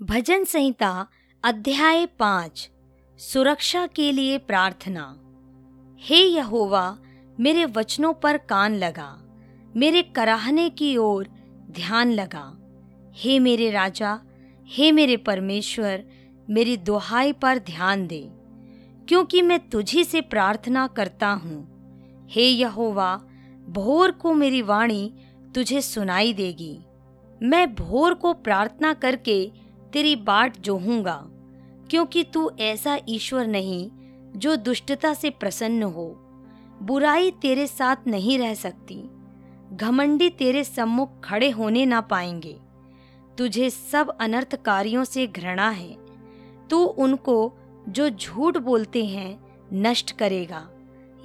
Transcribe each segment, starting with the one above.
भजन संहिता, अध्याय पाँच, सुरक्षा के लिए प्रार्थना। हे यहोवा, मेरे वचनों पर कान लगा, मेरे कराहने की ओर ध्यान लगा। हे मेरे राजा, हे मेरे परमेश्वर, मेरी दुहाई पर ध्यान दे, क्योंकि मैं तुझी से प्रार्थना करता हूँ। हे यहोवा, भोर को मेरी वाणी तुझे सुनाई देगी। मैं भोर को प्रार्थना करके तेरी बाट जोहूँगा, क्योंकि तू ऐसा ईश्वर नहीं जो दुष्टता से प्रसन्न हो। बुराई तेरे साथ नहीं रह सकती, घमंडी तेरे सम्मुख खड़े होने ना पाएँगे। तुझे सब अनर्थकारियों से घृणा है। तू उनको जो झूठ बोलते हैं, नष्ट करेगा।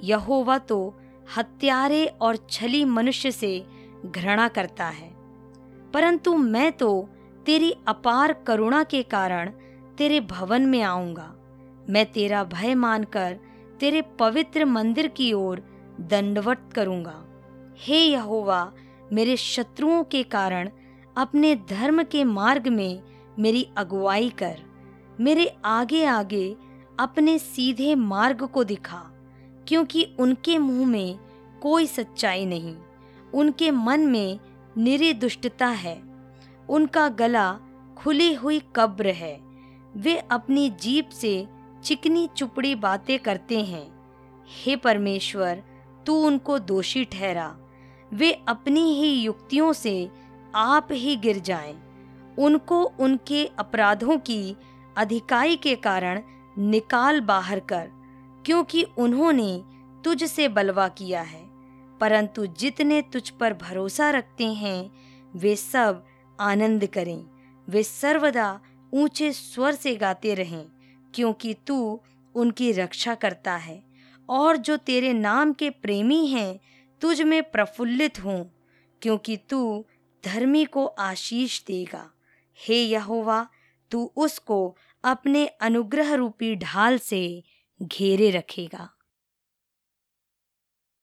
यहोवा तो हत्यारे और छली मनुष्य से घृणा करता है। परंतु मैं तो तेरी अपार करुणा के कारण तेरे भवन में आऊँगा। मैं तेरा भय मानकर तेरे पवित्र मंदिर की ओर दंडवत करूँगा। हे यहोवा, मेरे शत्रुओं के कारण अपने धर्म के मार्ग में मेरी अगुवाई कर। मेरे आगे आगे अपने सीधे मार्ग को दिखा, क्योंकि उनके मुँह में कोई सच्चाई नहीं। उनके मन में निरी दुष्टता है। उनका गला खुली हुई कब्र है। वे अपनी जीप से चिकनी चुपड़ी बातें करते हैं। हे परमेश्वर, तू उनको दोषी ठहरा। वे अपनी ही युक्तियों से आप ही गिर जाएँ। उनको उनके अपराधों की अधिकाई के कारण निकाल बाहर कर, क्योंकि उन्होंने तुझ से बलवा किया है। परंतु जितने तुझ पर भरोसा रखते हैं, वे सब आनंद करें। वे सर्वदा ऊँचे स्वर से गाते रहें, क्योंकि तू उनकी रक्षा करता है। और जो तेरे नाम के प्रेमी हैं, तुझ में प्रफुल्लित हों, क्योंकि तू धर्मी को आशीष देगा। हे यहोवा, तू उसको अपने अनुग्रह रूपी ढाल से घेरे रखेगा।